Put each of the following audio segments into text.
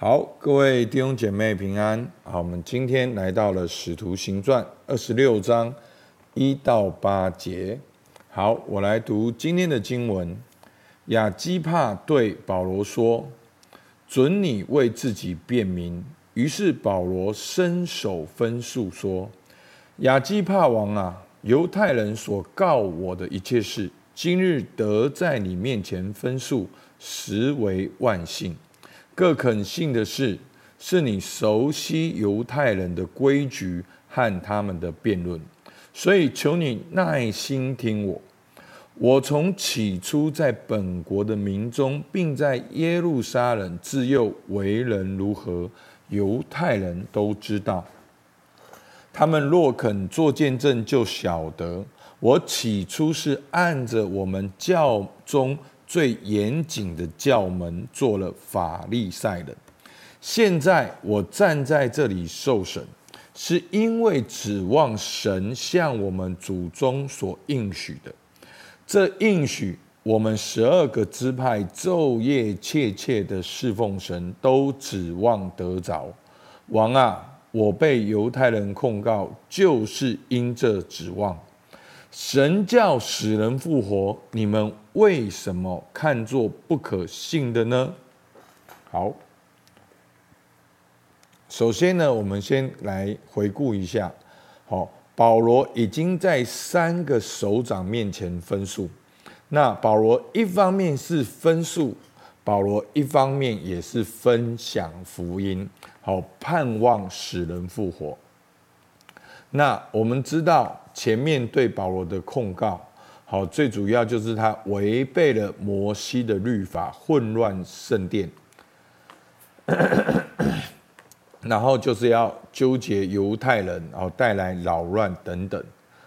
好，各位弟兄姐妹平安。好，我们今天来到了《使徒行传》二十六章一到八节。好，我来读今天的经文。亚基帕对保罗说：“准你为自己辩明。”于是保罗伸手分诉说：“亚基帕王啊，犹太人所告我的一切事，今日得在你面前分诉，实为万幸。”更可信的是，是你熟悉犹太人的规矩和他们的辩论，所以求你耐心听我。我从起初在本国的民中，并在耶路撒冷自幼为人如何，犹太人都知道。他们若肯作见证，就晓得我起初是按着我们教中。最严谨的教门做了法利赛人，现在我站在这里受审，是因为指望神向我们祖宗所应许的。这应许我们十二个支派昼夜切切的侍奉神，都指望得着。王啊，我被犹太人控告，就是因这指望。神教使人复活，你们为什么看作不可信的呢？好，首先呢，我们先来回顾一下。好，保罗已经在三个首长面前分数。那保罗一方面是分数，保罗一方面也是分享福音，好，盼望使人复活。那我们知道。前面对保罗的控告，好，最主要就是他违背了摩西的律法，混乱圣殿，然后就是要纠结犹太人，然后带来扰乱等等。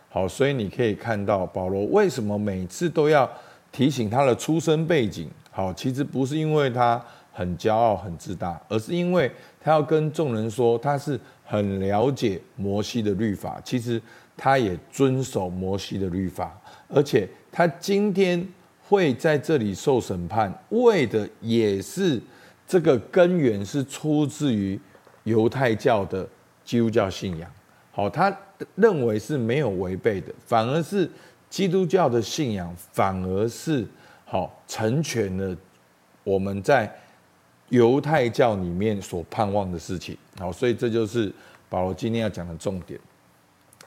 好，所以你可以看到保罗为什么每次都要提醒他的出身背景。好，其实不是因为他很骄傲、很自大，而是因为他要跟众人说他是很了解摩西的律法。其实。他也遵守摩西的律法，而且他今天会在这里受审判，为的也是这个根源是出自于犹太教的基督教信仰。好，他认为是没有违背的，反而是基督教的信仰，反而是好成全了我们在犹太教里面所盼望的事情。好，所以这就是保罗今天要讲的重点。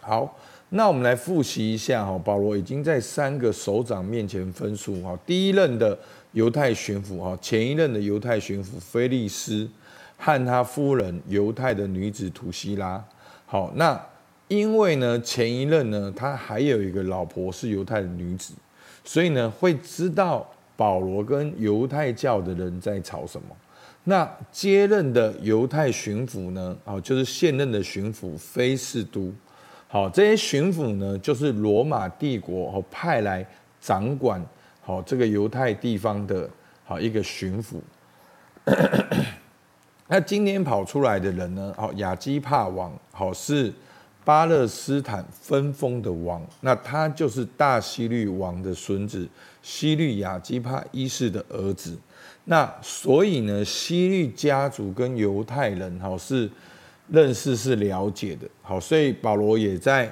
好，那我们来复习一下哈，保罗已经在三个首长面前分述哈。第一任的犹太巡抚哈，前一任的犹太巡抚菲利斯和他夫人犹太的女子图西拉。好，那因为呢，前一任呢，他还有一个老婆是犹太的女子，所以呢，会知道保罗跟犹太教的人在吵什么。那接任的犹太巡抚呢，哦，就是现任的巡抚菲士都。好，这些巡抚呢，就是罗马帝国和派来掌管好这个犹太地方的好一个巡抚。那今天跑出来的人呢？好，亚基帕王，好是巴勒斯坦分封的王，那他就是大希律王的孙子，希律亚基帕一世的儿子。那所以呢，希律家族跟犹太人好是。认识是了解的，好，所以保罗也在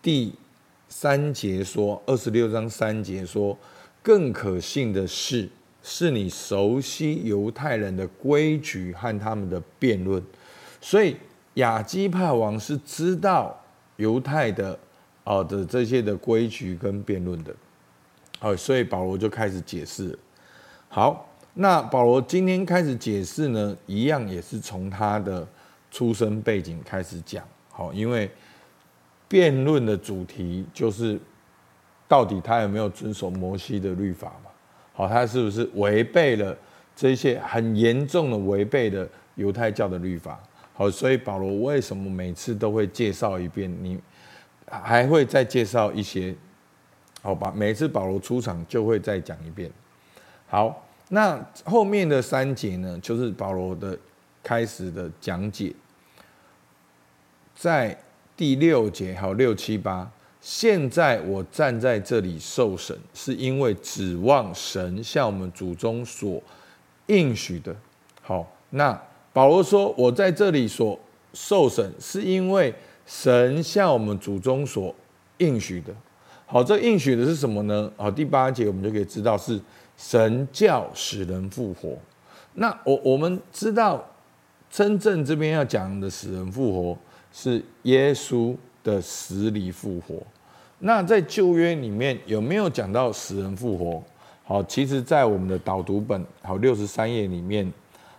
第三节说，二十六章三节说，更可信的是，是你熟悉犹太人的规矩和他们的辩论，所以亚基帕王是知道犹太的啊的这些的规矩跟辩论的，好，所以保罗就开始解释。好，那保罗今天开始解释呢，一样也是从他的。出生背景开始讲，好，因为辩论的主题就是到底他有没有遵守摩西的律法嘛？好，他是不是违背了这些很严重的违背了犹太教的律法？好，所以保罗为什么每次都会介绍一遍？你还会再介绍一些？好吧，每次保罗出场就会再讲一遍。好，那后面的三节呢，就是保罗的。开始的讲解，在第六节还有六七八。现在我站在这里受审，是因为指望神向我们祖宗所应许的。好，那保罗说：“我在这里所受审，是因为神向我们祖宗所应许的。好，这应许的是什么呢？好，第八节我们就可以知道是神教使人复活。那我我们知道，真正这边要讲的使人复活是耶稣的死里复活。那在旧约里面有没有讲到使人复活？好，其实，在我们的导读本好六十三页里面，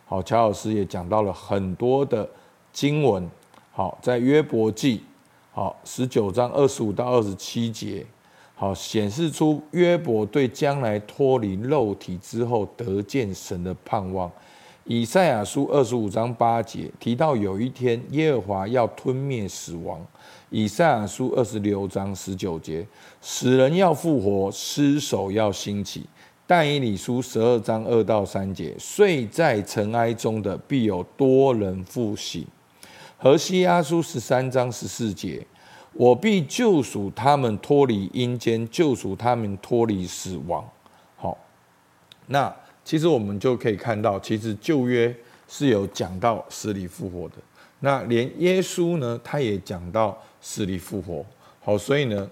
好，乔老师也讲到了很多的经文。好，在约伯记，好十九章二十五到二十七节，好显示出约伯对将来脱离肉体之后得见神的盼望。以赛亚书二十五章八节提到有一天耶和华要吞灭死亡。以赛亚书二十六章十九节，死人要复活，尸首要兴起。但以理书十二章二到三节，睡在尘埃中的必有多人复醒。何西阿书十三章十四节，我必救赎他们脱离阴间，救赎他们脱离死亡。好，那其实我们就可以看到，其实旧约是有讲到死里复活的。那连耶稣呢，他也讲到死里复活。好，所以呢，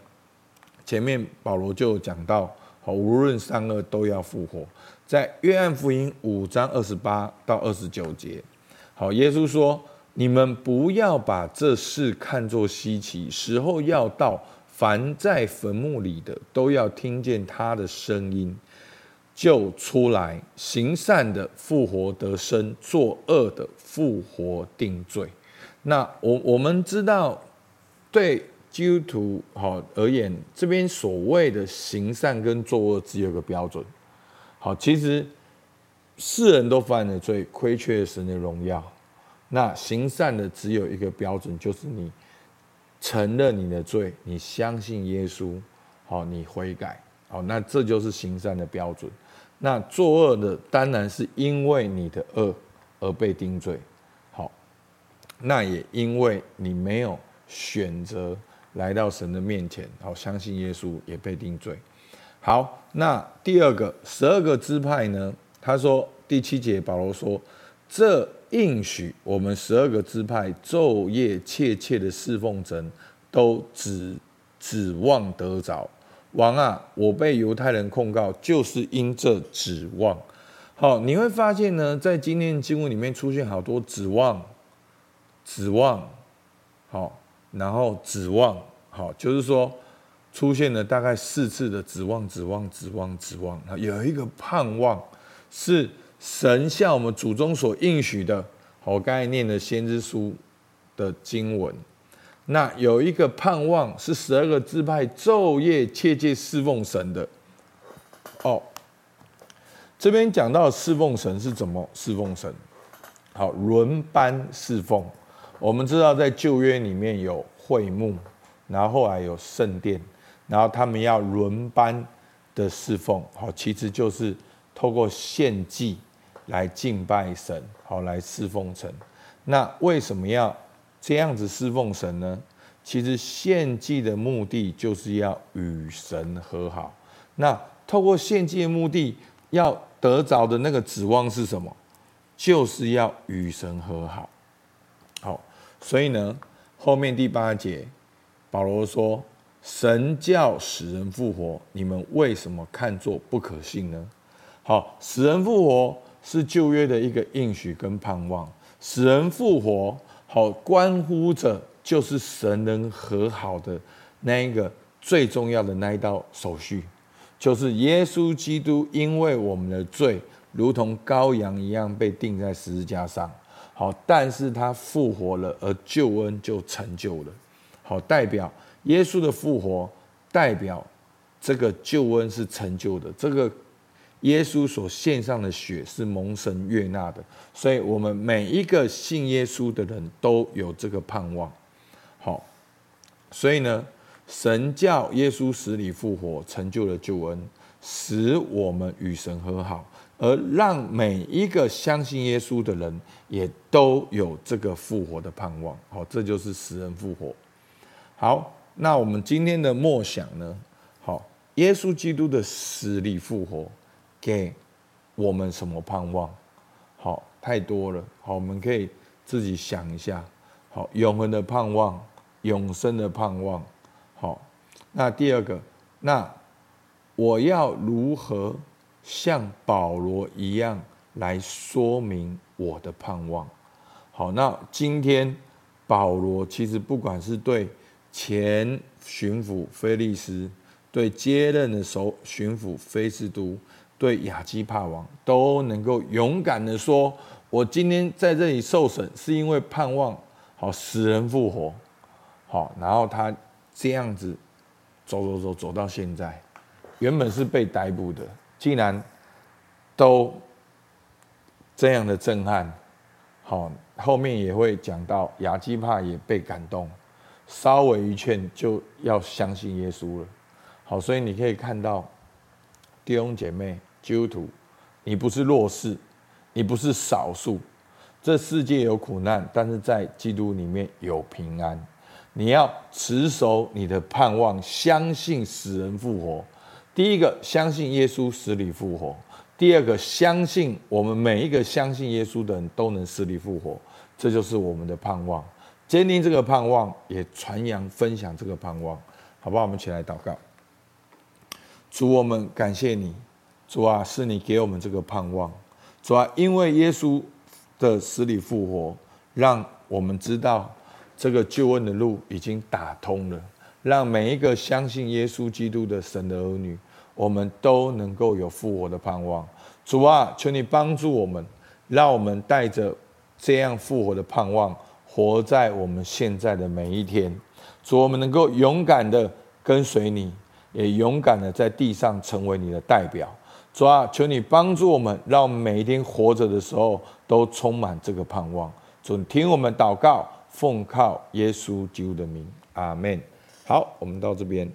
前面保罗就讲到。好，无论善恶都要复活。在约翰福音五章二十八到二十九节，好，耶稣说：“你们不要把这事看作稀奇，时候要到，凡在坟墓里的都要听见他的声音，就出来。行善的复活得生，作恶的复活定罪。”那我我们知道，对。基督徒好而言，这边所谓的行善跟作恶只有个标准。好，其实世人都犯了罪，亏缺神的荣耀。那行善的只有一个标准，就是你承认你的罪，你相信耶稣，好，你悔改，好，那这就是行善的标准。那作恶的当然是因为你的恶而被定罪。好，那也因为你没有选择。来到神的面前，好，相信耶稣也被定罪。好，那第二个十二个支派呢？他说第七节，保罗说：“这应许我们十二个支派昼夜切切的侍奉神，都只指望得着。王啊，我被犹太人控告，就是因这指望。好，你会发现呢，在今天经文里面出现好多指望，指望，好。”然后指望，好，就是说出现了大概四次的指望，指望，指望，指望。有一个盼望是神向我们祖宗所应许的。我刚才念的先知书的经文。那有一个盼望是十二个支派昼夜切切侍奉神的。哦，这边讲到侍奉神是怎么侍奉神？好，轮班侍奉。我们知道，在旧约里面有会幕，然后后来有圣殿，然后他们要轮班的侍奉，好，其实就是透过献祭来敬拜神，好，来侍奉神。那为什么要这样子侍奉神呢？其实献祭的目的就是要与神和好。那透过献祭的目的，要得着的那个指望是什么？就是要与神和好。好。所以呢，后面第八节，保罗说：“神叫死人复活，你们为什么看作不可信呢？”好，死人复活是旧约的一个应许跟盼望。死人复活，好，关乎着就是神能和好的那一个最重要的那一道手续，就是耶稣基督因为我们的罪，如同羔羊一样被钉在十字架上。好，但是他复活了，而救恩就成就了。好，代表耶稣的复活，代表这个救恩是成就的。这个耶稣所献上的血是蒙神悦纳的，所以我们每一个信耶稣的人都有这个盼望。好，所以呢，神叫耶稣死里复活，成就了救恩，使我们与神和好。而让每一个相信耶稣的人也都有这个复活的盼望，好，这就是死人复活。好，那我们今天的默想呢？好，耶稣基督的死里复活给我们什么盼望？好，太多了。好，我们可以自己想一下。好，永恒的盼望，永生的盼望。好，那第二个，那我要如何像保罗一样来说明我的盼望？好，那今天保罗其实不管是对前巡抚菲利斯，对接任的首巡抚菲斯都，对亚基帕王，都能够勇敢的说：“我今天在这里受审，是因为盼望好死人复活。”好，然后他这样子走走走走到现在，原本是被逮捕的，竟然都这样的震撼。好，后面也会讲到亚基帕也被感动，稍微一劝就要相信耶稣了。好，所以你可以看到弟兄姐妹、基督徒，你不是弱势，你不是少数。这世界有苦难，但是在基督里面有平安。你要持守你的盼望，相信死人复活。第一个，相信耶稣死里复活；第二个，相信我们每一个相信耶稣的人都能死里复活。这就是我们的盼望。坚定这个盼望，也传扬分享这个盼望，好不好？我们一起来祷告。主，我们感谢你，主啊，是你给我们这个盼望。主啊，因为耶稣的死里复活，让我们知道这个救恩的路已经打通了，让每一个相信耶稣基督的神的儿女，我们都能够有复活的盼望。主啊，求你帮助我们，让我们带着这样复活的盼望，活在我们现在的每一天。主，我们能够勇敢的跟随你。也勇敢的在地上成为你的代表，主啊，求你帮助我们，让我们每一天活着的时候都充满这个盼望。主，听我们祷告，奉靠耶稣基督的名，阿门。好，我们到这边。